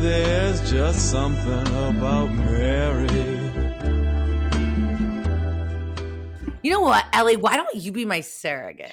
there's just something about Mary. You know what, Ellie? Why don't you be my surrogate?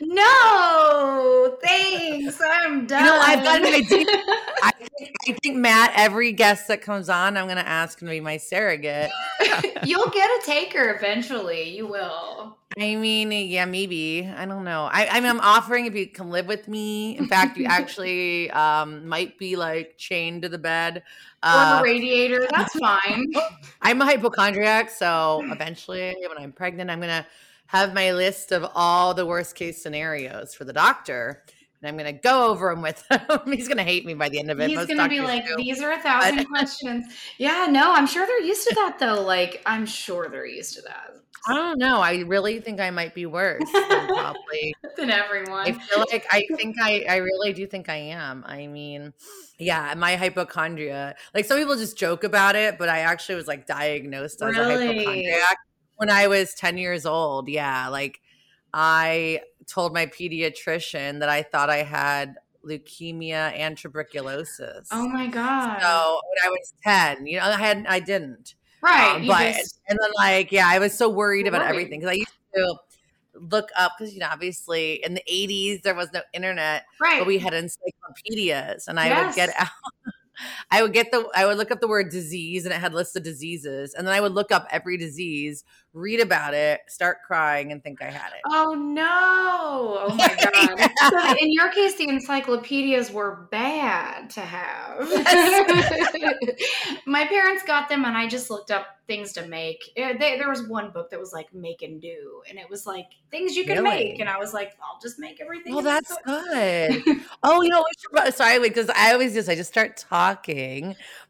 No, thanks. I'm done. You know, I've got an idea. I think, I think Matt, every guest that comes on, I'm going to ask him to be my surrogate. You'll get a taker eventually. You will. I mean, yeah, maybe. I don't know. I, I mean, I'm offering if you can live with me. In fact, you actually um, might be like chained to the bed. Or Uh, the radiator. That's fine. I'm a hypochondriac, so eventually, when I'm pregnant, I'm gonna have my list of all the worst case scenarios for the doctor, and I'm gonna go over them with him. He's gonna hate me by the end of it. He's gonna be like, do. these are a thousand questions. Yeah, no, I'm sure they're used to that though. Like, I'm sure they're used to that I don't know. I really think I might be worse. than probably. than everyone. I feel like I think I I really do think I am. I mean, yeah, my hypochondria. Like some people just joke about it, but I actually was like diagnosed as a hypochondriac when I was 10 years old. Yeah, like I told my pediatrician that I thought I had leukemia and tuberculosis. oh my god. So when I was 10, you know, I had I didn't. Right. Um, but just- and then like yeah, I was so worried about Worried. everything because I used to look up because you know obviously in the 80s there was no internet right. but we had encyclopedias and I would get out I would get the I would look up the word disease and it had lists of diseases and then I would look up every disease, read about it, start crying and think I had it. Oh no! Oh my god! So in your case, the encyclopedias were bad to have. my parents got them, and I just looked up things to make. Eh, they- there was one book that was like "Make and Do," and it was like things you can Really? make, and I was like, I'll just make everything. Well, that's good. Oh, you know, sorry, because I always just I just start talking.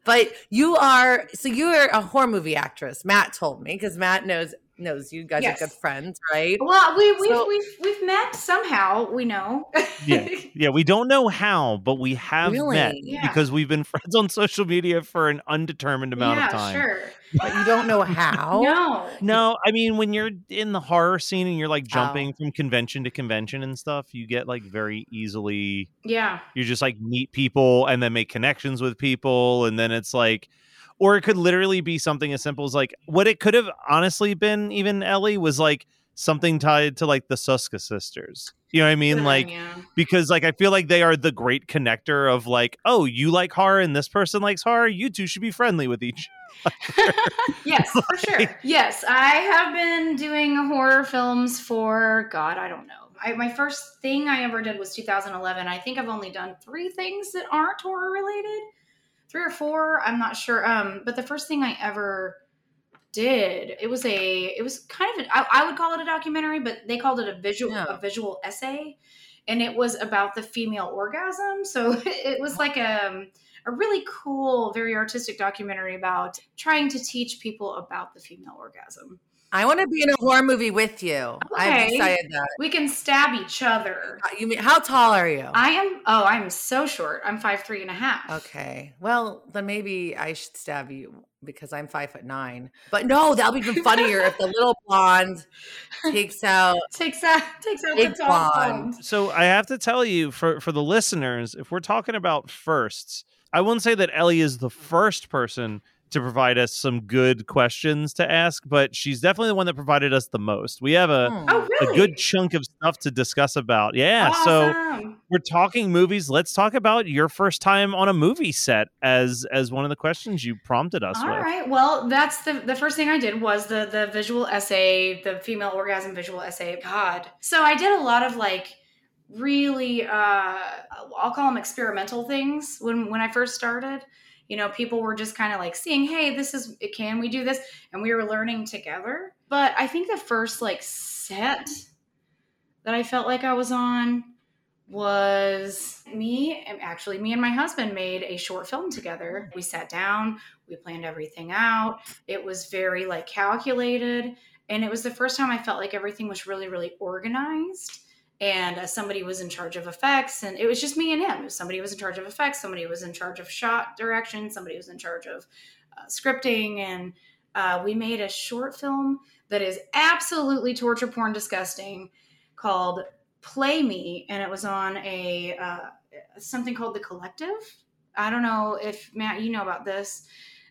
But you are so you are a horror movie actress. Matt told me because Matt knows knows you guys Yes. are good friends, right? Well, we, we've, So- we've we've met somehow. We know. Yeah. Yeah, we don't know how, but we have met Yeah. because we've been friends on social media for an undetermined amount yeah, of time. sure. But you don't know how. No. No, I mean when you're in the horror scene and you're like Oh. jumping from convention to convention and stuff, you get like very easily Yeah. you just like meet people and then make connections with people and then it's like or it could literally be something as simple as like what it could have honestly been even Ellie was like something tied to like the Soska sisters. You know what I mean? Like yeah. because like I feel like they are the great connector of like, oh, you like horror and this person likes horror, you two should be friendly with each. yes, for sure. Yes, I have been doing horror films for God, I don't know. I, my first thing I ever did was 2011. I think I've only done three things that aren't horror related, three or four. I'm not sure. Um, but the first thing I ever did, it was a, it was kind of, an, I, I would call it a documentary, but they called it a visual, Yeah. a visual essay, and it was about the female orgasm. So it was like a a really cool, very artistic documentary about trying to teach people about the female orgasm. I want to be in a horror movie with you. I've Okay. that. We can stab each other. You mean how tall are you? I am oh, I'm so short. I'm five three and a half. Okay. Well, then maybe I should stab you because I'm five foot nine. But no, that'll be even funnier if the little blonde takes out. Takes out takes out the tall blonde. blonde. So I have to tell you for for the listeners, if we're talking about firsts, I wouldn't say that Ellie is the first person to provide us some good questions to ask, but she's definitely the one that provided us the most. We have a Hmm. Oh a good chunk of stuff to discuss about. Yeah, so we're talking movies. Let's talk about your first time on a movie set as as one of the questions you prompted us All with. right. Well, that's the the first thing I did was the the visual essay, the female orgasm visual essay. God. So I did a lot of like really uh I'll call them experimental things when when I first started. You know, people were just kind of like seeing, "Hey, this is can we do this?" and we were learning together. But I think the first like set that I felt like I was on was me actually me and my husband made a short film together we sat down we planned everything out it was very like calculated and it was the first time i felt like everything was really really organized and uh, somebody was in charge of effects and it was just me and him. Somebody was in charge of effects somebody was in charge of shot direction somebody was in charge of uh, scripting and uh, we made a short film that is absolutely torture porn disgusting called play me and it was on a uh, something called the collective. I don't know if matt you know about this.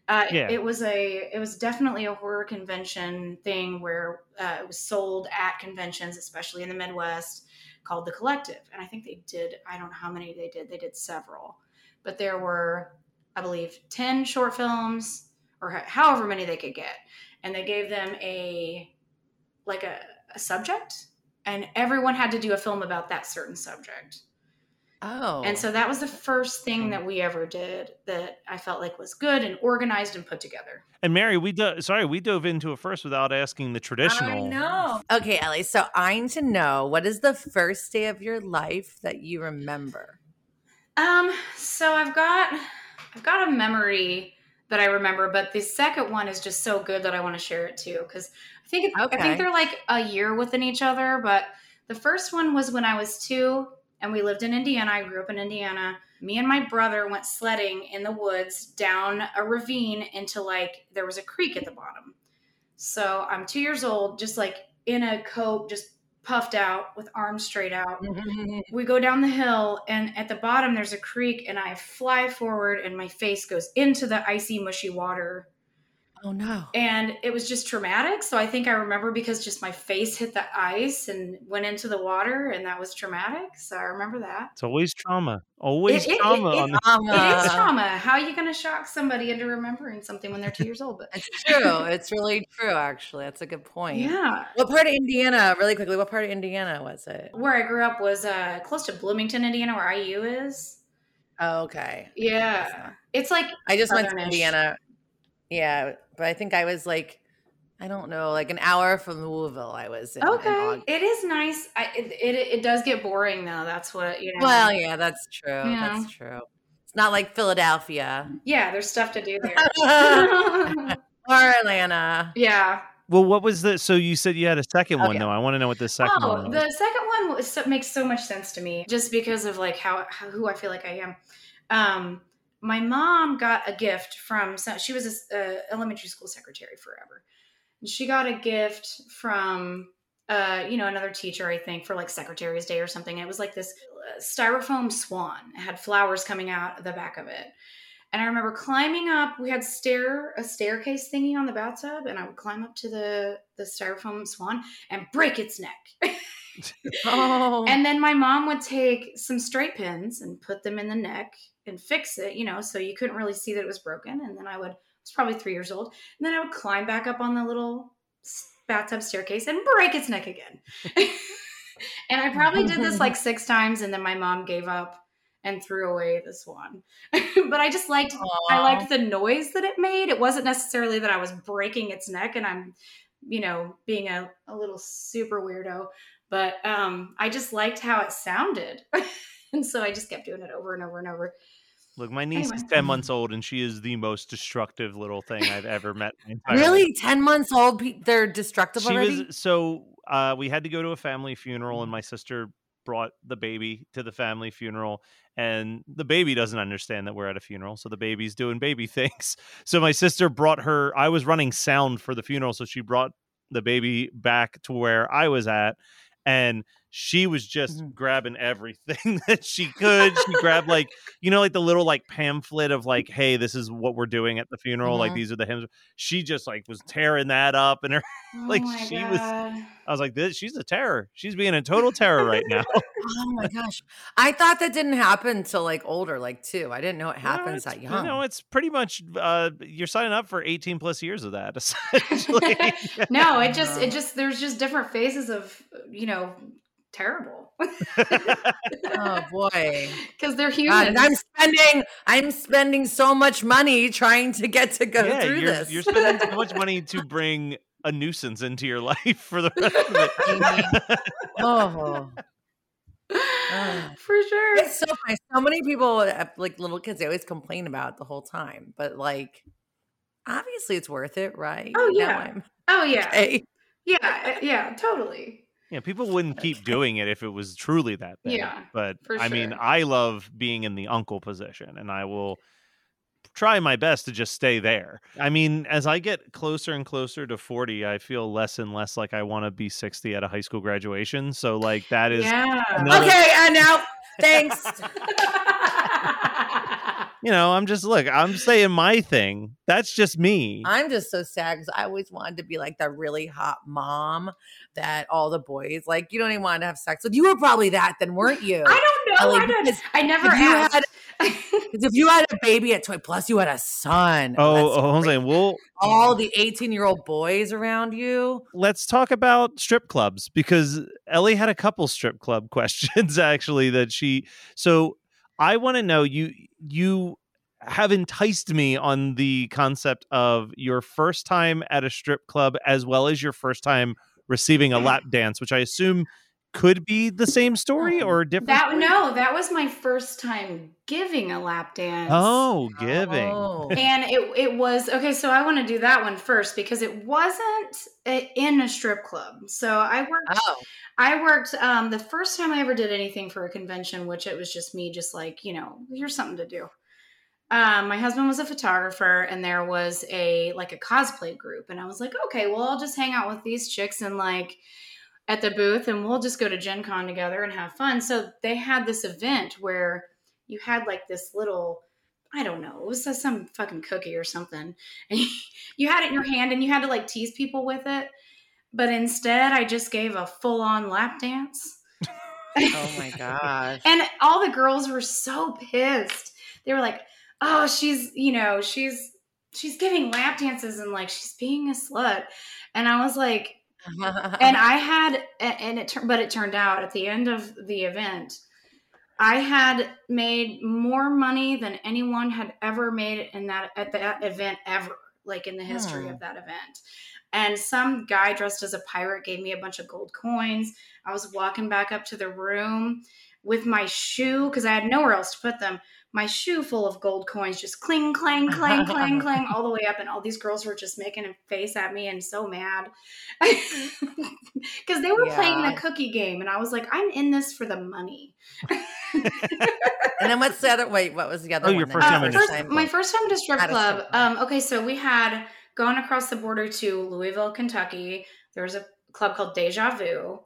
Uh, yeah. it was a it was definitely a horror convention thing where uh, it was sold at conventions especially in the midwest called the collective. And i think they did i don't know how many they did they did several. But there were i believe 10 short films or however many they could get. And they gave them a like a, a subject. And everyone had to do a film about that certain subject. Oh. And so that was the first thing that we ever did that I felt like was good and organized and put together. And Mary, we do- sorry, we dove into it first without asking the traditional. I know. Okay, Ellie. So I need to know what is the first day of your life that you remember? Um, so I've got I've got a memory that I remember, but the second one is just so good that I want to share it too because I think okay. I think they're like a year within each other. But the first one was when I was two, and we lived in Indiana. I grew up in Indiana. Me and my brother went sledding in the woods down a ravine into like there was a creek at the bottom. So I'm two years old, just like in a coat, just puffed out with arms straight out. we go down the hill, and at the bottom, there's a creek, and I fly forward, and my face goes into the icy, mushy water. Oh no. And it was just traumatic. So I think I remember because just my face hit the ice and went into the water and that was traumatic. So I remember that. It's always trauma. Always it, trauma. It, it, trauma. it is trauma. How are you going to shock somebody into remembering something when they're two years old? But it's true. It's really true, actually. That's a good point. Yeah. What part of Indiana, really quickly, what part of Indiana was it? Where I grew up was uh, close to Bloomington, Indiana, where IU is. Oh, okay. Yeah. It's like I just went to Indiana. Yeah, but I think I was like, I don't know, like an hour from Louisville. I was in, okay. In it is nice. I, it, it, it does get boring though. That's what you know. Well, yeah, that's true. Yeah. That's true. It's not like Philadelphia. Yeah, there's stuff to do there. or Atlanta. Yeah. Well, what was the? So you said you had a second one, though. I want to know what the second oh, one. Oh, the second one was, makes so much sense to me, just because of like how, how who I feel like I am. Um, my mom got a gift from she was a, elementary school secretary forever. And she got a gift from uh, you know another teacher i think for like secretary's day or something. It was like this uh, styrofoam swan. It had flowers coming out the back of it. And i remember climbing up we had stair a staircase thingy on the bathtub and i would climb up to the the styrofoam swan and break its neck. Oh. and then my mom would take some straight pins and put them in the neck and fix it, you know, so you couldn't really see that it was broken. And then I would, I was probably three years old, and then I would climb back up on the little bathtub staircase and break its neck again. and I probably did this like six times, and then my mom gave up and threw away the swan. but I just liked Aww. I liked the noise that it made. It wasn't necessarily that I was breaking its neck and I'm, you know, being a, a little super weirdo, but um I just liked how it sounded. and so I just kept doing it over and over and over. Look, my niece anyway. is 10 months old and she is the most destructive little thing I've ever met. really? 10 months old? They're destructive she already? Was, so uh, we had to go to a family funeral and my sister brought the baby to the family funeral and the baby doesn't understand that we're at a funeral so the baby's doing baby things so my sister brought her i was running sound for the funeral so she brought the baby back to where i was at and she was just mm-hmm. grabbing everything that she could. She grabbed like, you know, like the little like pamphlet of like, hey, this is what we're doing at the funeral. Mm-hmm. Like these are the hymns. She just like was tearing that up and her oh like she God. was I was like, this she's a terror. She's being a total terror right now. oh my gosh. I thought that didn't happen until like older, like two. I didn't know it happens that young. You know, it's pretty much uh you're signing up for 18 plus years of that, essentially. no, it just it just there's just different phases of you know terrible. oh boy. Because they're humans. I'm spending I'm spending so much money trying to get to go yeah, through you're, this. You're spending so much money to bring a nuisance into your life for the rest of it. oh. For sure. It's so funny. So many people, uh, like little kids, they always complain about it the whole time. But like, obviously, it's worth it, right? Oh, yeah. I'm Oh yeah. okay. Yeah, uh, yeah, totally. Yeah, people wouldn't keep doing it if it was truly that bad. Yeah, but for I mean. I love being in the uncle position, and I will try my best to just stay there. I mean, as I get closer and closer to 40, I feel less and less like I want to be 60 at a high school graduation. So like that is yeah. another- Okay, and now thanks. you know, I'm just look, I'm saying my thing. That's just me. I'm just so sad because I always wanted to be like that really hot mom that all the boys like. You don't even want to have sex with. You were probably that, then weren't you? I don't know. Ellie, I, don't, I never if you had- Because if you had a baby at 20 plus, you had a son. oh, oh, hold on a great. all the 18 year old boys around you. let's talk about strip clubs because Ellie had a couple strip club questions actually that she so I want to know you you have enticed me on the concept of your first time at a strip club as well as your first time receiving a lap dance which I assume could be the same story or different that story? no, that was my first time giving a lap dance. oh giving Oh. and it it was okay. So I want to do that one first because it wasn't a, in a strip club. So I worked. Oh, I worked um, the first time I ever did anything for a convention, which it was just me, just like you know, here's something to do. Um, my husband was a photographer, and there was a like a cosplay group, and I was like, okay, well, I'll just hang out with these chicks and like at the booth, and we'll just go to Gen Con together and have fun. So they had this event where you had like this little. I don't know. It was some fucking cookie or something. And you had it in your hand and you had to like tease people with it. But instead, I just gave a full on lap dance. oh my gosh. And all the girls were so pissed. They were like, "Oh, she's, you know, she's she's giving lap dances and like she's being a slut." And I was like, and I had and it turned but it turned out at the end of the event I had made more money than anyone had ever made in that at that event ever like in the history Hmm. of that event. And some guy dressed as a pirate gave me a bunch of gold coins. I was walking back up to the room with my shoe because I had nowhere else to put them. My shoe full of gold coins, just cling, clang, clang, clang, clang, all the way up. And all these girls were just making a face at me and so mad because they were playing the cookie game. And I was like, I'm in this for the money. and then what's the other? Wait, what was the other Oh, one? your first Uh, time at a first- strip my first time at a strip At a strip club. club. Um, okay, so we had gone across the border to Louisville, Kentucky. There was a club called Deja Vu,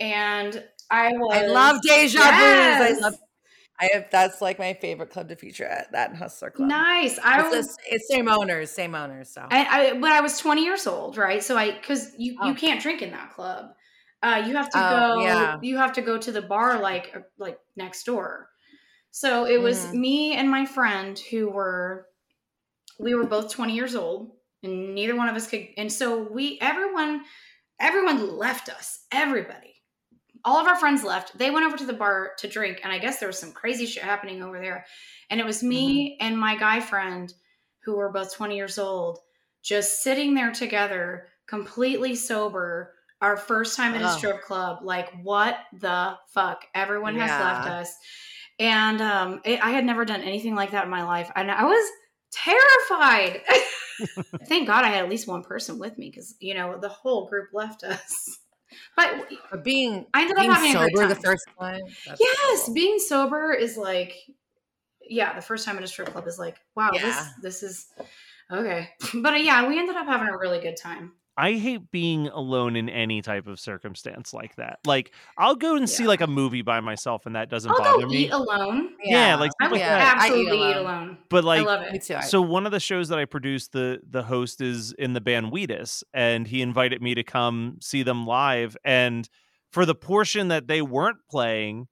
and I was. I love deja Yes! vus. I love. I have. That's like my favorite club to feature at that and Hustler Club. Nice. I It's, was. the- it's same owners, same owners. So I, I, but I was 20 years old, right? So I, because you, you Oh. can't drink in that club. Uh, you have to Oh, go. yeah. You have to go to the bar like uh, like next door. So it was Mhm. me and my friend who were, we were both 20 years old, and neither one of us could. And so we, everyone, everyone left us. Everybody, all of our friends left. They went over to the bar to drink, and I guess there was some crazy shit happening over there. And it was me and my guy friend, who were both 20 years old, just sitting there together, completely sober. Our first time at a Oh. strip club, like what the fuck? Everyone has left us, and um, it, I had never done anything like that in my life, and I was terrified. Thank God I had at least one person with me because you know the whole group left us. But being I ended up being having a great sober the time. first time. yes, cool. being sober is like, yeah, the first time at a strip club is like, wow, Yeah. this this is okay. But uh, yeah, we ended up having a really good time. I hate being alone in any type of circumstance like that. Like I'll go and see like a movie by myself and that doesn't I'll bother go me. eat alone. Yeah, like I stuff would like that. I eat absolutely eat alone. alone. But I like love Me it. too. So one of the shows that I produced, the the host is in the band Wheatus, and he invited me to come see them live. And for the portion that they weren't playing,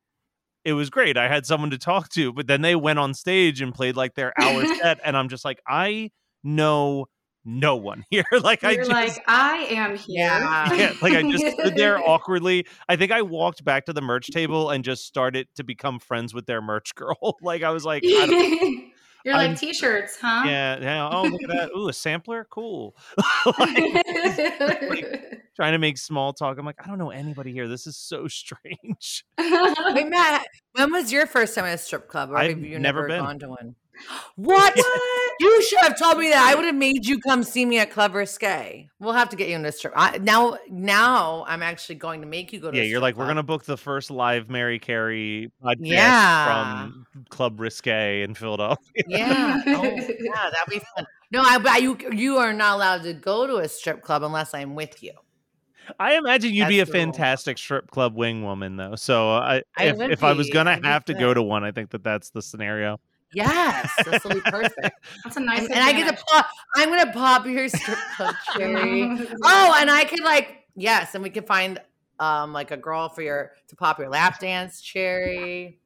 it was great. I had someone to talk to, but then they went on stage and played like their hour set, and I'm just like, I know no one here. like I You're just like, I am here. Yeah. yeah, like I just stood there awkwardly. I think I walked back to the merch table and just started to become friends with their merch girl. like I was like, I don't, You're I'm- like t-shirts, huh? Yeah, yeah. Oh, look at that. Ooh, a sampler. Cool. Like, trying to make small talk. I'm like, I don't know anybody here. This is so strange. Wait, Matt, when was your first time at a strip club? Or I've have you never never, been. gone to one? What? You should have told me that. I would have made you come see me at Club Risque. We'll have to get you into a strip. I, now, now I'm actually going to make you go to. Yeah, you're like, we're gonna book the first live Mary Carey podcast Yeah. from Club Risque in Philadelphia. Yeah. Oh, yeah, that'd be fun. No, I, but you you are not allowed to go to a strip club unless I'm with you. I imagine you'd be a That's fantastic strip club wing woman, though. So I, I if, if I was gonna have to go to one, I think that that's the scenario. Yes, this will be perfect. That's a nice and, and I get to pop. I'm gonna pop your strip club cherry. oh, and I could like yes, and we could find um like a girl for your to pop your lap dance cherry,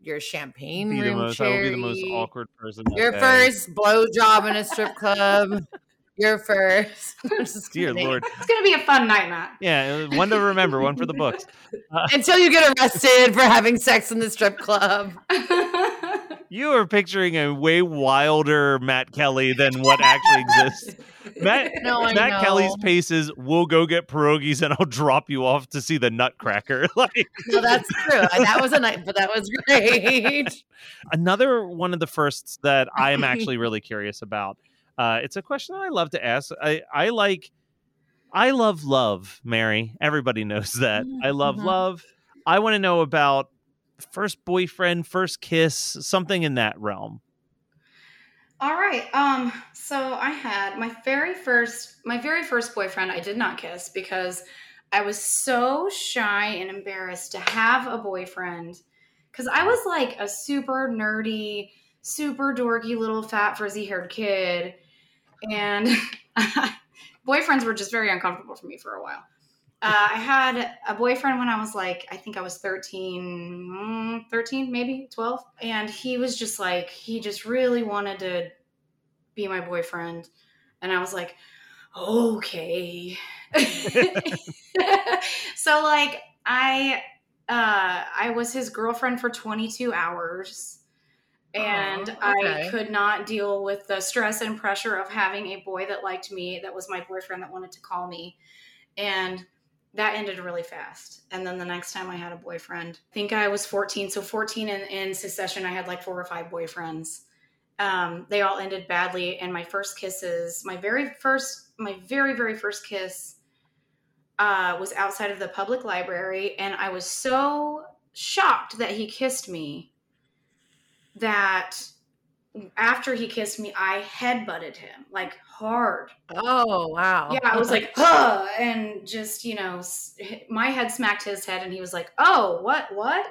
your champagne Be the room most, I will be the most awkward person. that your day. first blow job in a strip club. Your first. Dear kidding. Lord. It's gonna be a fun night, Matt. Yeah, uh, one to remember, one for the books. Until you get arrested for having sex in the strip club. You are picturing a way wilder Matt Kelly than what actually exists. Matt, No, Matt know. Kelly's pace is we'll go get pierogies and I'll drop you off to see the Nutcracker. like No, that's true. That was a night, but that was great. another one of the firsts that I am actually really curious about. Uh, it's a question that I love to ask. I, I like, I love love, Mary. Everybody knows that. I love Mhm. love. I want to know about first boyfriend, first kiss, something in that realm. All right. Um. So I had my very first, my very first boyfriend. I did not kiss because I was so shy and embarrassed to have a boyfriend. Because I was like a super nerdy, super dorky little fat frizzy haired kid, and boyfriends were just very uncomfortable for me for a while. Uh, I had a boyfriend when I was like, I think I was 13, mm, 13, maybe 12. And he was just like, he just really wanted to be my boyfriend. And I was like, okay. so like I uh I was his girlfriend for 22 hours and Oh, okay. I could not deal with the stress and pressure of having a boy that liked me that was my boyfriend that wanted to call me and that ended really fast. And then the next time i had a boyfriend i think i was 14 so 14 in, in succession i had like four or five boyfriends. Um, they all ended badly. And my first kisses my very first my very very first kiss uh, was outside of the public library. And i was so shocked that he kissed me that after he kissed me i headbutted him like hard Oh wow. yeah, I was like, huh, and just you know, my head smacked his head, and he was like, oh, what, what?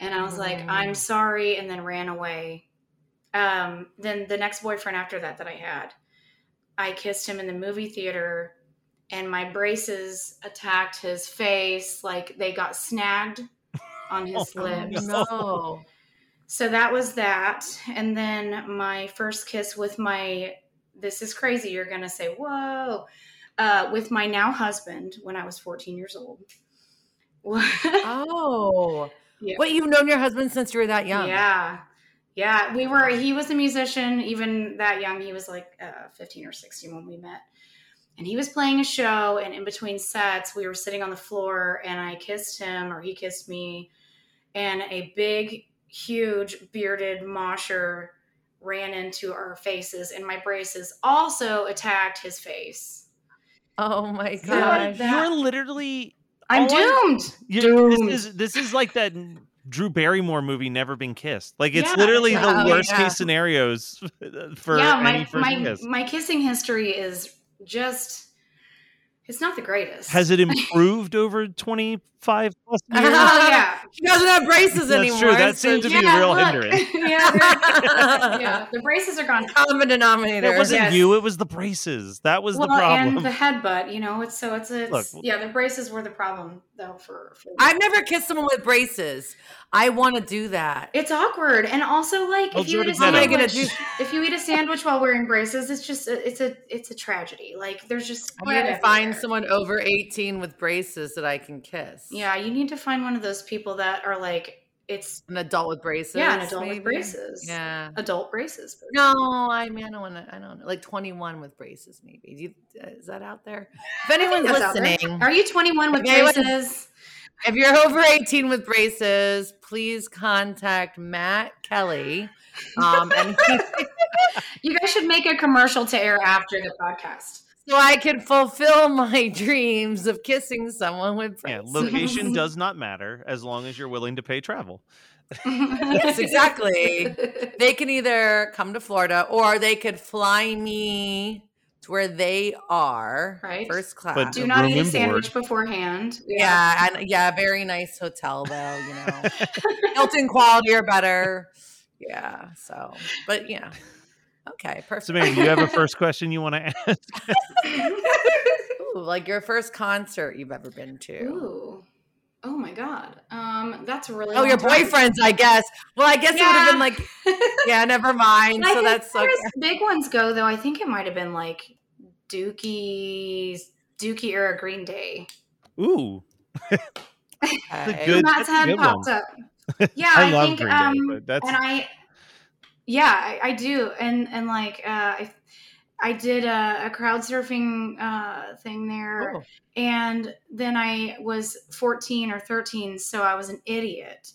And I was like, I'm sorry, and then ran away. Um, then the next boyfriend after that that I had, I kissed him in the movie theater, and my braces attacked his face, like they got snagged on his Oh, lips. no. So that was that. And then my first kiss with my, this is crazy. You're going to say, whoa, uh, with my now husband when I was 14 years old. Oh. Yeah. What you've known your husband since you were that young? Yeah. Yeah. We were, he was a musician, even that young. He was like uh, 15 or 16 when we met. And he was playing a show, and in between sets, we were sitting on the floor, and I kissed him, or he kissed me, and a big, huge bearded mosher ran into our faces, and my braces also attacked his face. Oh my So gosh. that- You're literally I'm Oh, I- doomed. you Doomed. this is this is like that Drew Barrymore movie Never Been Kissed. Like it's Yeah, literally the oh, worst Yeah. case scenarios for yeah, any my first my, kiss. my kissing history is just it's not the greatest. Has it improved over 25 plus Oh years? yeah. She doesn't have braces That's anymore. true. That so seems to be a real look. hindrance. yeah, yeah, the braces are gone. common denominator. That wasn't Yes. you, it was the braces. That was well, the problem. and the headbutt, you know, it's so it's a it's, Look. yeah, the braces were the problem though for, for I've never kissed someone with braces. I want to do that. it's awkward and also like Oh, if you eat a Jordan, How am sandwich do- if you eat a sandwich while wearing braces it's just a, it's a it's a tragedy like there's just I'm going to find someone over 18 with braces that I can kiss. yeah you need to find one of those people that are like it's An adult with braces. yeah, an adult maybe? with braces. Yeah. adult braces. No, I mean I don't want to. I don't know. Like twenty one with braces, maybe. You, uh, is that out there? If anyone's that's out there. listening, Are you 21 with If anyone- braces? if you're over eighteen with braces, please contact Matt Kelly. Um, and he, You guys should make a commercial to air after the podcast. So I can fulfill my dreams of kissing someone with Yeah, location does not matter as long as you're willing to pay travel. yes, exactly. They can either come to Florida or they could fly me to where they are, Right. First class. But Do not eat a sandwich board. beforehand. yeah, and yeah, very nice hotel though. You know, Hilton quality or better. Yeah. So, but yeah. Okay, perfect. So, maybe do you have a first question you want to ask? Ooh, like your first concert you've ever been to. Ooh. Oh my god. Um, that's really. Oh, your time. boyfriend's, I guess. Well, I guess it would have been like, yeah, never mind. I So that's far okay. as big ones go, though. I think it might have been like Dookie's Dookie era Green Day. Ooh, okay. good- that's a good one. up. Yeah, I I, love think Green Day, um, but that's and I, yeah, I, I do, and and like uh, I, I did a, a crowd surfing uh, thing there, Oh. and then I was fourteen or thirteen, so I was an idiot,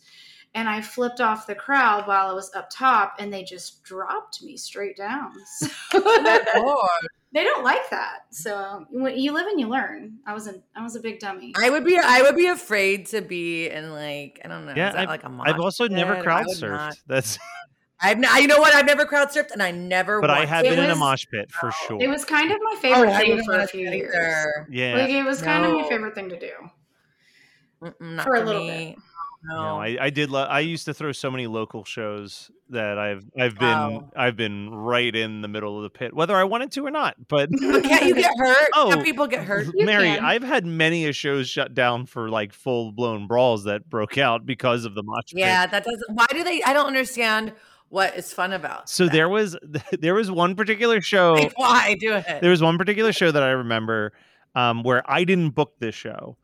and I flipped off the crowd while I was up top, and they just dropped me straight down. So Lord. they don't like that. So you live and you learn. I was a I was a big dummy. I would be I would be afraid to be in like I don't know. Yeah, is that like a I've also never pit? I crowd surfed. not. That's I've n- you know what? I've never crowd surfed and I never. but I have to. It been in a was- mosh pit for oh, sure. It was kind of my Oh, favorite I thing for a few to years. either. yeah. Like it was kind of my favorite thing to do. Mm-mm, not For a for little me. No. No, I, I did. Lo- I used to throw so many local shows that I've I've been Wow. I've been right in the middle of the pit, whether I wanted to or not. But But can't you get hurt? Oh. Can't people get hurt? You Mary, can. I've had many a shows shut down for like full blown brawls that broke out because of the mosh pit. Yeah, that doesn't. Why do they? I don't understand what is fun about. So that. there was there was one particular show. Like, why do it? there was one particular show that I remember um, where I didn't book this show.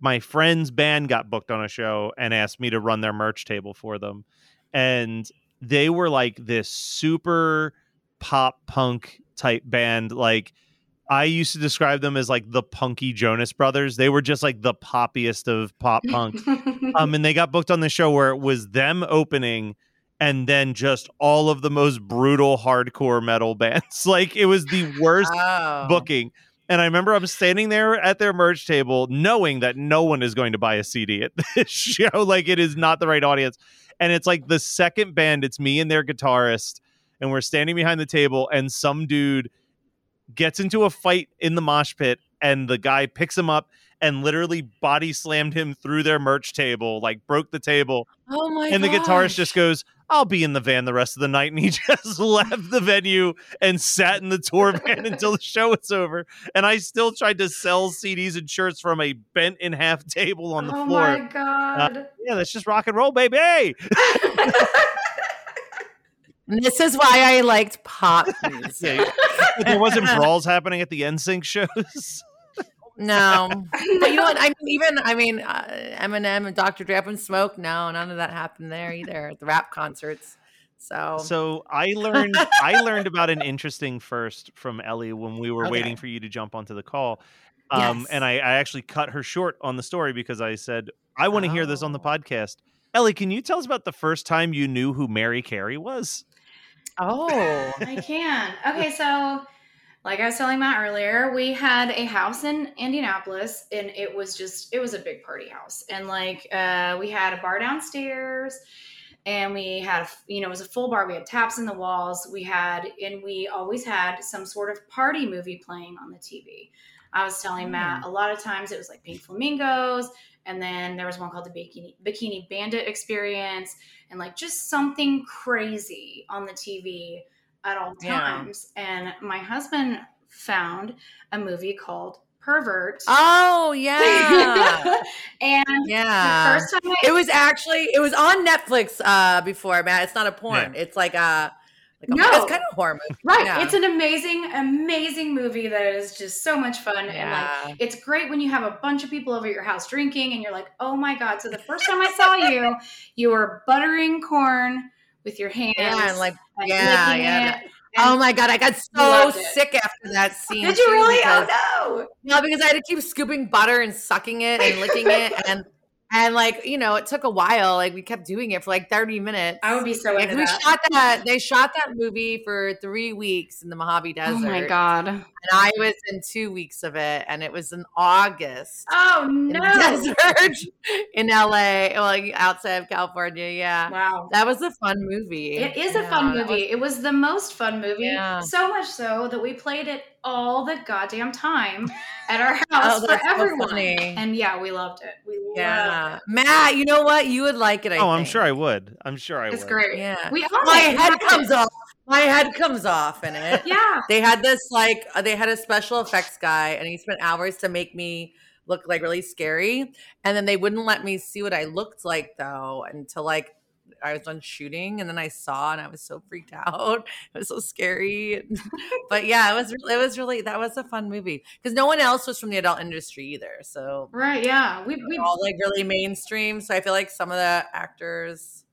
My friend's band got booked on a show and asked me to run their merch table for them. And they were like this super pop punk type band. Like I used to describe them as like the punky Jonas brothers. They were just like the poppiest of pop punk. um, and they got booked on the show where it was them opening and then just all of the most brutal hardcore metal bands. like it was the worst Oh. booking. And I remember I'm standing there at their merch table, knowing that no one is going to buy a CD at this show. Like it is not the right audience. And it's like the second band, it's me and their guitarist, and we're standing behind the table, and some dude gets into a fight in the mosh pit, and the guy picks him up and literally body slammed him through their merch table, like broke the table. Oh my! and the guitarist just goes, I'll be in the van the rest of the night. And he just left the venue and sat in the tour van until the show was over. And I still tried to sell CDs and shirts from a bent in half table on the oh floor. Uh, my god. Yeah, that's just rock and roll, baby. This is why I liked pop music. Yeah, there wasn't brawls happening at the NSYNC shows. No, but you know what? I mean, even I mean, uh, Eminem and Dr. Dre Up in Smoke. No, none of that happened there either at the rap concerts. So, So I learned I learned about an interesting first from Ellie when we were Okay. waiting for you to jump onto the call. Um, Yes. and I, I actually cut her short on the story because I said, I want to hear this on the Oh. podcast. Ellie, can you tell us about the first time you knew who Mary Carey was? oh, I can. Okay, so like I was telling Matt earlier, we had a house in Indianapolis and it was just it was a big party house. And like uh we had a bar downstairs and we had a, you know, it was a full bar. We had taps in the walls. We had and we always had some sort of party movie playing on the TV. I was telling Matt a lot of times it was like Pink Flamingos and then there was one called the Bikini Bikini Bandit Experience and like just something crazy on the TV at all Yeah. times. And my husband found a movie called Pervert. oh yeah, and yeah. the first time I It was actually it was on Netflix uh before, Matt. It's not a porn. It's like a Like, a- No. it's kind of horror movie. Right. Yeah. It's an amazing, amazing movie that is just so much fun. And like Yeah. it's great when you have a bunch of people over at your house drinking and you're like, oh my God. So the first time I saw you, you were buttering corn with your hands. Yeah, and like, yeah, yeah. oh my god, I got so sick after that scene. Did you really? because- Oh No, because I had to keep scooping butter and sucking it and licking it, and and like you know, it took a while. Like we kept doing it for like thirty minutes. I would be so Like, we that. shot that. They shot that movie for three weeks in the Mojave Desert. Oh my God. And I was in two weeks of it, and it was in August Oh in no. the desert in LA, like outside of California. Yeah, Wow. that was a fun movie. It is a fun that was- movie. it was the most fun movie. Yeah. So much so that we played it all the goddamn time at our house Oh, for that's so everyone. And yeah, we loved it. We loved Yeah, it. Matt, you know what? You would like it. I oh, I'm sure I would. I'm sure I It's would. It's great. Yeah. We My it. We head it. comes off. My head comes off in it. Yeah. They had this like uh, they had a special effects guy, and he spent hours to make me look like really scary. And then they wouldn't let me see what I looked like though until like I was done shooting, and then I saw, and I was so freaked out. It was so scary. but yeah, it was it was really that was a fun movie because no one else was from the adult industry either. So Right. Yeah. We, we we all like really mainstream. So I feel like some of the actors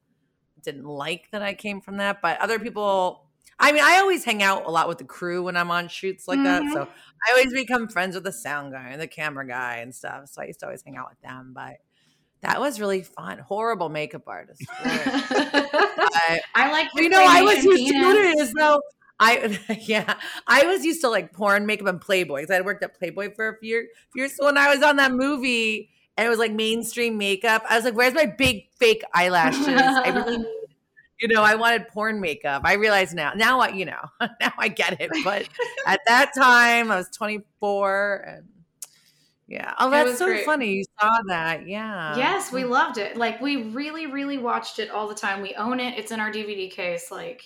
didn't like that I came from that, but other people. I mean, I always hang out a lot with the crew when I'm on shoots like that. So mm-hmm. I always become friends with the sound guy and the camera guy and stuff. So I used to always hang out with them. But that was really fun. Horrible makeup artist. I- I like you know, I was used to penis. doing it as though I, yeah, I was used to like porn makeup and Playboy because I had worked at Playboy for a few years. few years. So when I was on that movie and it was like mainstream makeup, I was like, "Where's my big fake eyelashes?" I really, need- you know, I wanted porn makeup. I realize now. Now I, you know, now I get it. But at that time, I was 24 and. Yeah. Oh, that's so great. funny. You saw that. Yeah. Yes, we loved it. Like we really, really watched it all the time. We own it. It's in our DVD case. Like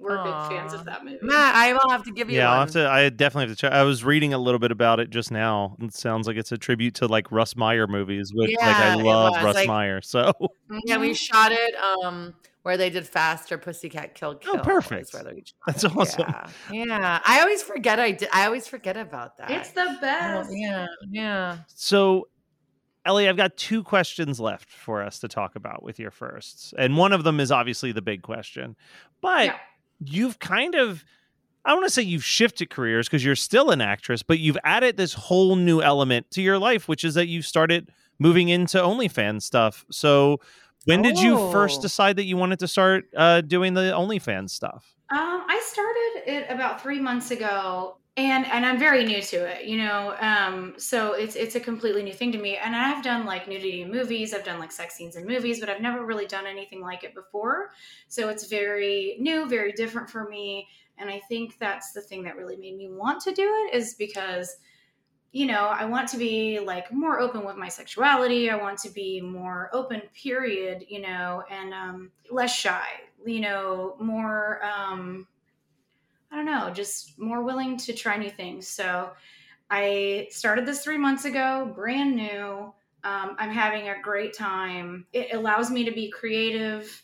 we're Aw. big fans of that movie. Matt, I will have to give you Yeah, one. I'll have to. I definitely have to check. I was reading a little bit about it just now. It sounds like it's a tribute to like Russ Meyer movies, which like I love Russ like- Meyer. So Yeah, we Mhm. shot it um where they did faster Pussycat Kill oh, Kill. Oh, perfect. is where they shot That's awesome. Yeah. yeah. I always forget I did I always forget about that. It's the best. don't- yeah, yeah. So, Ellie, I've got two questions left for us to talk about with your firsts. And one of them is obviously the big question. But Yeah. you've kind of, I want to say you've shifted careers because you're still an actress, but you've added this whole new element to your life, which is that you've started moving into OnlyFans stuff. So, when did you first Oh. decide that you wanted to start uh, doing the OnlyFans stuff? Um, I started it about three months ago, and and I'm very new to it. You know, um, so it's it's a completely new thing to me. And I've done like nudity in movies. I've done like sex scenes in movies, but I've never really done anything like it before. So it's very new, very different for me. And I think that's the thing that really made me want to do it is because you know, I want to be like more open with my sexuality. I want to be more open, period, you know, and um, less shy, you know, more, um, I don't know, just more willing to try new things. So I started this three months ago, brand new. Um, I'm having a great time. It allows me to be creative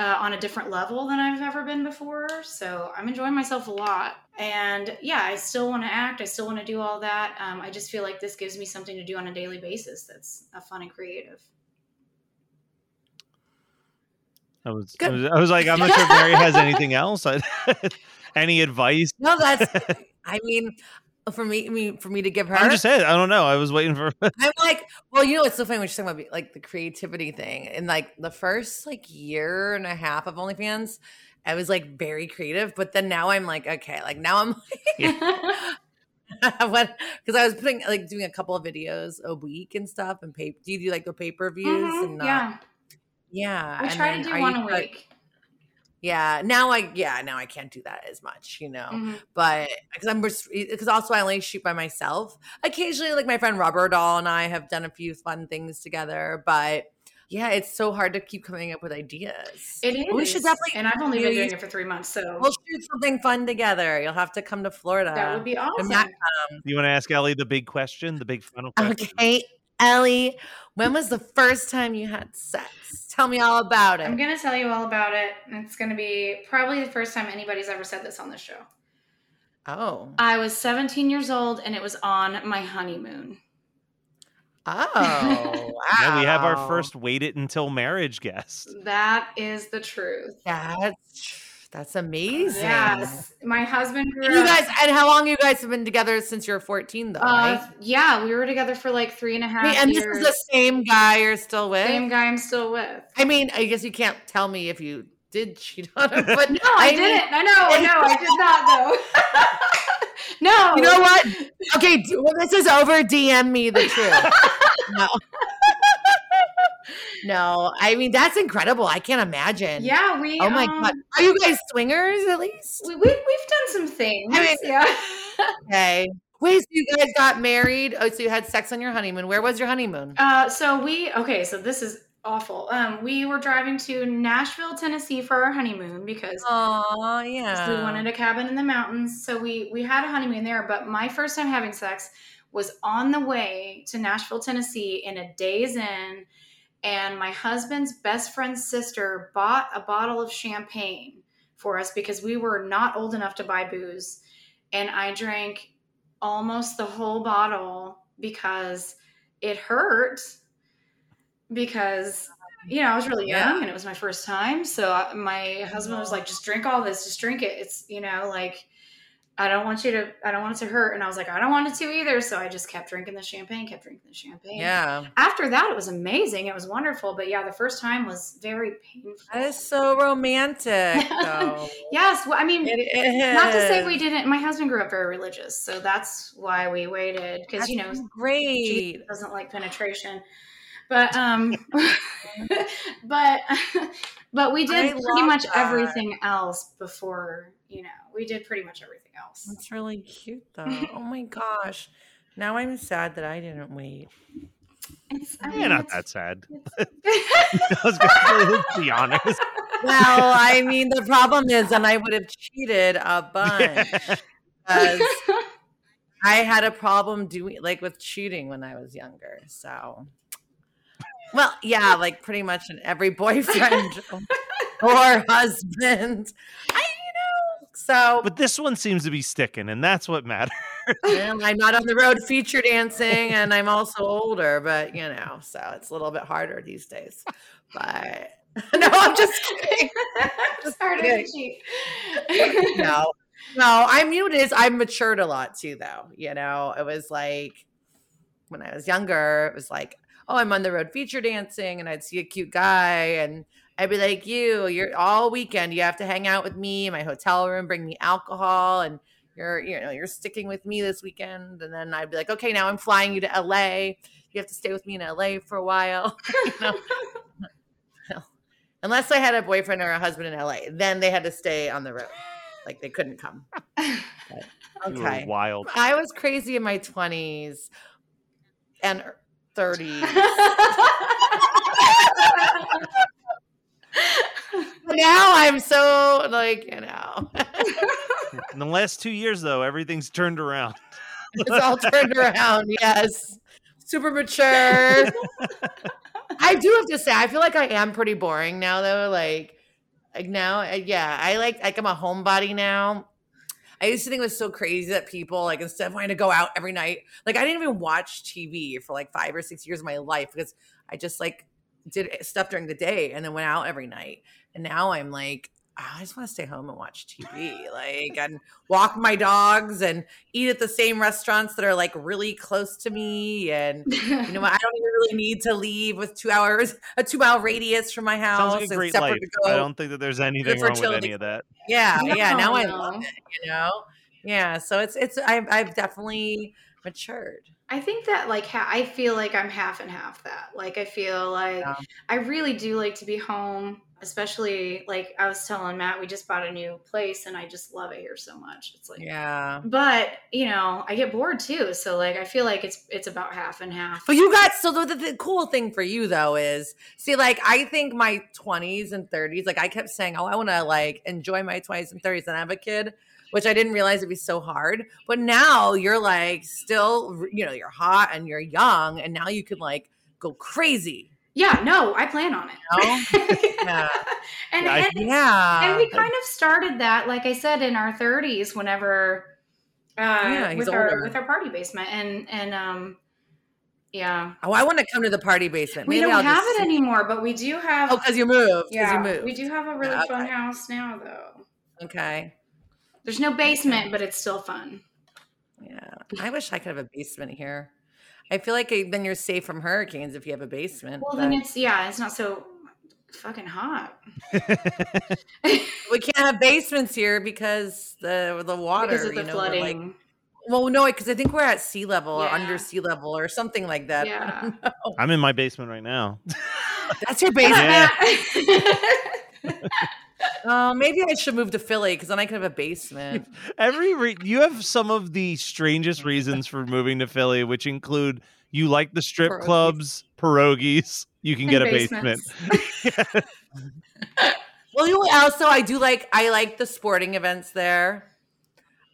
uh, on a different level than I've ever been before. So I'm enjoying myself a lot. And yeah, I still want to act. I still want to do all that. Um, I just feel like this gives me something to do on a daily basis that's uh, fun and creative. I was, I was, I was like, I'm not sure if Mary has anything else. Any advice? No, that's I mean for me, I mean, for me to give her, I'm just saying. I don't know. I was waiting for. I'm like, well, you know, it's so funny when you're talking about like the creativity thing. And like the first like year and a half of OnlyFans, I was like very creative. But then now I'm like, okay, like now I'm like, what? Because I was putting like doing a couple of videos a week and stuff. And pay. Do you do like the pay per views? Mhm, and uh, yeah, yeah. I and try then to do one you, a like- week. Yeah. Now I yeah now I can't do that as much. You know Mhm. but because I'm because also I only shoot by myself. Occasionally, like my friend Rubber Doll and I have done a few fun things together, but yeah, it's so hard to keep coming up with ideas. It is. We should definitely. And I've only been doing it for three months, so We'll shoot something fun together. You'll have to come to Florida. that would be awesome. Matt You want to ask Ellie the big question, the big final question? Okay. Ellie, when was the first time you had sex? Tell me all about it. I'm gonna tell you all about it. It's gonna be probably the first time anybody's ever said this on the show. oh. I was 17 years old and it was on my honeymoon. Oh. Wow. Yeah, we have our first wait it until marriage guest. That is the truth. That's that's amazing. Yes, my husband grew you guys, and how long you guys have been together since you were 14, though, Uh, right? yeah, we were together for like three and a half Wait, and this is the same guy you're still with? same guy I'm still with. I mean, I guess you can't tell me if you did cheat on him, but No, I, mean, didn't. I know. No, I did not though. no. You know what? Okay, well, this is over. DM me the truth. no. No, I mean that's incredible. I can't imagine. Yeah, we. Oh my um, god, are you guys swingers at least? We, we we've done some things. I mean- yeah. Okay. Wait, so you guys got married? Oh, so you had sex on your honeymoon. Where was your honeymoon? Uh, so we okay. So this is awful. Um, we were driving to Nashville, Tennessee for our honeymoon because Oh, yeah. we wanted a cabin in the mountains. So we we had a honeymoon there. But my first time having sex was on the way to Nashville, Tennessee, in a Days Inn, and my husband's best friend's sister bought a bottle of champagne for us because we were not old enough to buy booze, and I drank almost the whole bottle because it hurt because you know I was really young Yeah. and it was my first time. So uh, my husband was like, "Just drink all this. Just drink it. It's you know like." I don't want you to. I don't want it to hurt, and I was like, I don't want it to either. So I just kept drinking the champagne, kept drinking the champagne. Yeah. After that, it was amazing. It was wonderful. But yeah, the first time was very painful. That is so romantic. Yes, well, I mean, not to say we didn't. My husband grew up very religious, so that's why we waited because you know great. Jesus doesn't like penetration. But um, but but we did I pretty much that. everything else before. You know, we did pretty much everything else. That's really cute, though. oh my gosh. Now I'm sad that I didn't wait. It's, I Yeah, Mm, not that sad. I was gonna be honest. Well, I mean, the problem is, and I would have cheated a bunch because I had a problem doing like with cheating when I was younger. So, well, yeah, like pretty much in every boyfriend or husband. I, you know, so But this one seems to be sticking, and that's what matters. And I'm not on the road feature dancing, and I'm also older, but you know, so it's a little bit harder these days. But no, I'm just kidding. it's harder to cheat. No, no, I'm you. It is. I matured a lot too, though. You know, it was like when I was younger, it was like, oh, I'm on the road feature dancing, and I'd see a cute guy, and I'd be like, you, you're all weekend. You have to hang out with me in my hotel room, bring me alcohol, and you're, you know, you're sticking with me this weekend. And then I'd be like, okay, now I'm flying you to LA. You have to stay with me in LA for a while. you know? Unless I had a boyfriend or a husband in LA, then they had to stay on the road. Like they couldn't come. Were Okay. wild. I was crazy in my 20s and 30s. Now I'm so like, you know, In the last two years, though, everything's turned around. it's all turned around. Yes. Super mature. I do have to say, I feel like I am pretty boring now, though. Like, like now, uh, yeah, I like, like I'm a homebody now. I used to think it was so crazy that people like instead of wanting to go out every night, like I didn't even watch TV for like five or six years of my life because I just like did stuff during the day and then went out every night. And now I'm like, "Ah, I just want to stay home and watch TV, like and walk my dogs and eat at the same restaurants that are like really close to me. And you know what? I don't even really need to leave with two hours, a two mile radius from my house. Sounds like a great life. I don't think that there's anything wrong with any of that. yeah, yeah. Now I love it. You know, yeah. So it's it's I've I've definitely matured. I think that like ha- I feel like I'm half and half that. Like I feel like Yeah. I really do like to be home. especially like I was telling Matt, we just bought a new place and I just love it here so much. It's like Yeah. but you know, I get bored too. So like I feel like it's it's about half and half. But you got so the, the, the cool thing for you though is see like I think my 20s and 30s like I kept saying oh I want to like enjoy my 20s and 30s and have a kid which I didn't realize it'd be so hard but now you're like still you know you're hot and you're young and now you can like go crazy yeah, no, I plan on it. you know? yeah and, Yeah, I- and, yeah and we kind of started that, like I said, in our 30s, whenever uh, Yeah, he's with our with our party basement, and and um, yeah, oh I want to come to the party basement we don't I'll have just- it anymore, but we do have. oh because you moved 'cause yeah, you moved we do have a really Yeah, fun okay. house now, though. okay There's no basement, but it's still fun. yeah I wish I could have a basement here I feel like uh, then you're safe from hurricanes if you have a basement Well, but- then it's yeah, it's not so fucking hot. we can't have basements here because the the water because of the you know, we're like- flooding. well, no, because I think we're at sea level or under sea level or something like that. Yeah. I'm in my basement right now. That's your basement. Yeah. Oh, maybe I should move to Philly because then I could have a basement. Every re- you have some of the strangest reasons for moving to Philly, which include you like the strip Pierogies. clubs, pierogies. You can get a And basement. well, you know what? I do like I like the sporting events there.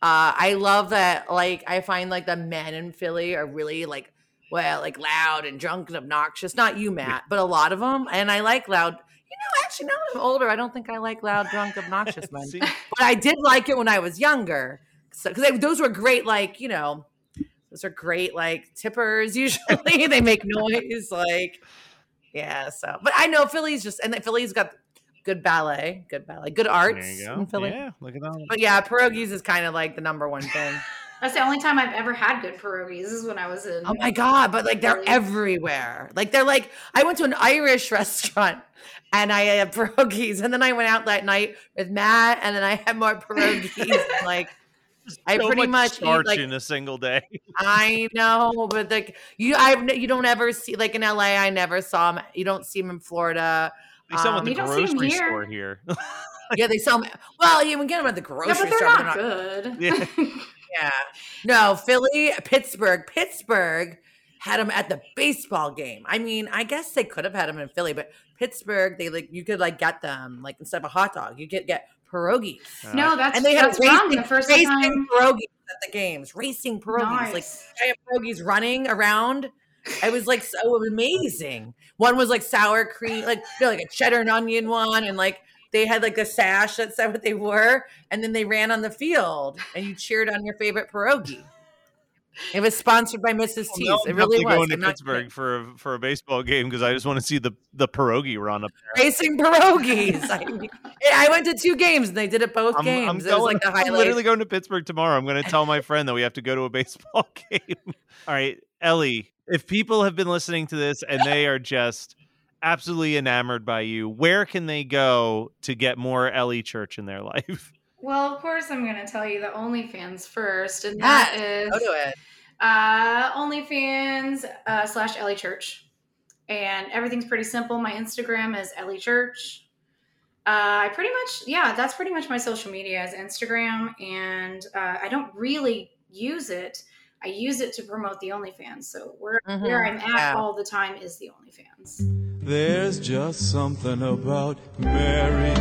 Uh, I love that. Like, I find like the men in Philly are really like, well, like loud and drunk and obnoxious. Not you, Matt, but a lot of them. And I like loud. You know, actually, now that I'm older, I don't think I like loud, drunk, obnoxious men. But I did like it when I was younger. So, because those were great, like, you know, those are great, like, tippers usually. they make noise, like, yeah. So, but I know Philly's just, and Philly's got good ballet, good ballet, good arts go. in Philly. Yeah, look at that. But yeah, pierogies is kind of like the number one thing. That's the only time I've ever had good pierogies. This is when I was in. oh my God. But like, they're everywhere. Like, they're like, I went to an Irish restaurant. And I had pierogies, and then I went out that night with Matt, and then I had more pierogies. like, I pretty much eat, starch like in a single day. I know, but like you, I've you don't ever see like in LA. I never saw them. You don't see them in Florida. They sell them Um, at You the don't see 'em grocery here. store here. Yeah, they sell them. Well, you can get them at the yeah, grocery but they're store. not but good. Yeah. Yeah, no, Philly, Pittsburgh, Pittsburgh had them at the baseball game. I mean, I guess they could have had them in Philly, but Pittsburgh, they like you could like get them like instead of a hot dog, you could get pierogies. no, that's and they had that's wrong. racing, The first racing time. pierogies at the games, racing pierogies, like Nice. giant pierogies running around. It was like so amazing. One was like sour cream, like you know, like a cheddar and onion one, and like they had like a sash that said what they were, and then they ran on the field, and you cheered on your favorite pierogi. It was sponsored by Mrs. T's. Now It I'm really was. going to I'm not Pittsburgh kidding. for a, for a baseball game because I just want to see the the pierogi run up there. Racing pierogies. I, mean, I went to two games and they did it both I'm, games. I'm it was like the I'm literally going to Pittsburgh tomorrow. I'm going to tell my friend that we have to go to a baseball game. All right, Ellie, if people have been listening to this and they are just absolutely enamored by you, where can they go to get more Ellie Church in their life? Well, of course, I'm going to tell you the OnlyFans first, and that is Go to it. uh, OnlyFans uh, slash Ellie Church, and everything's pretty simple. My Instagram is Ellie Church. Uh, I pretty much, yeah, that's pretty much my social media is Instagram, and uh, I don't really use it. I use it to promote the OnlyFans. So where where Mhm, I'm at yeah. all the time is the OnlyFans. There's just something about Mary.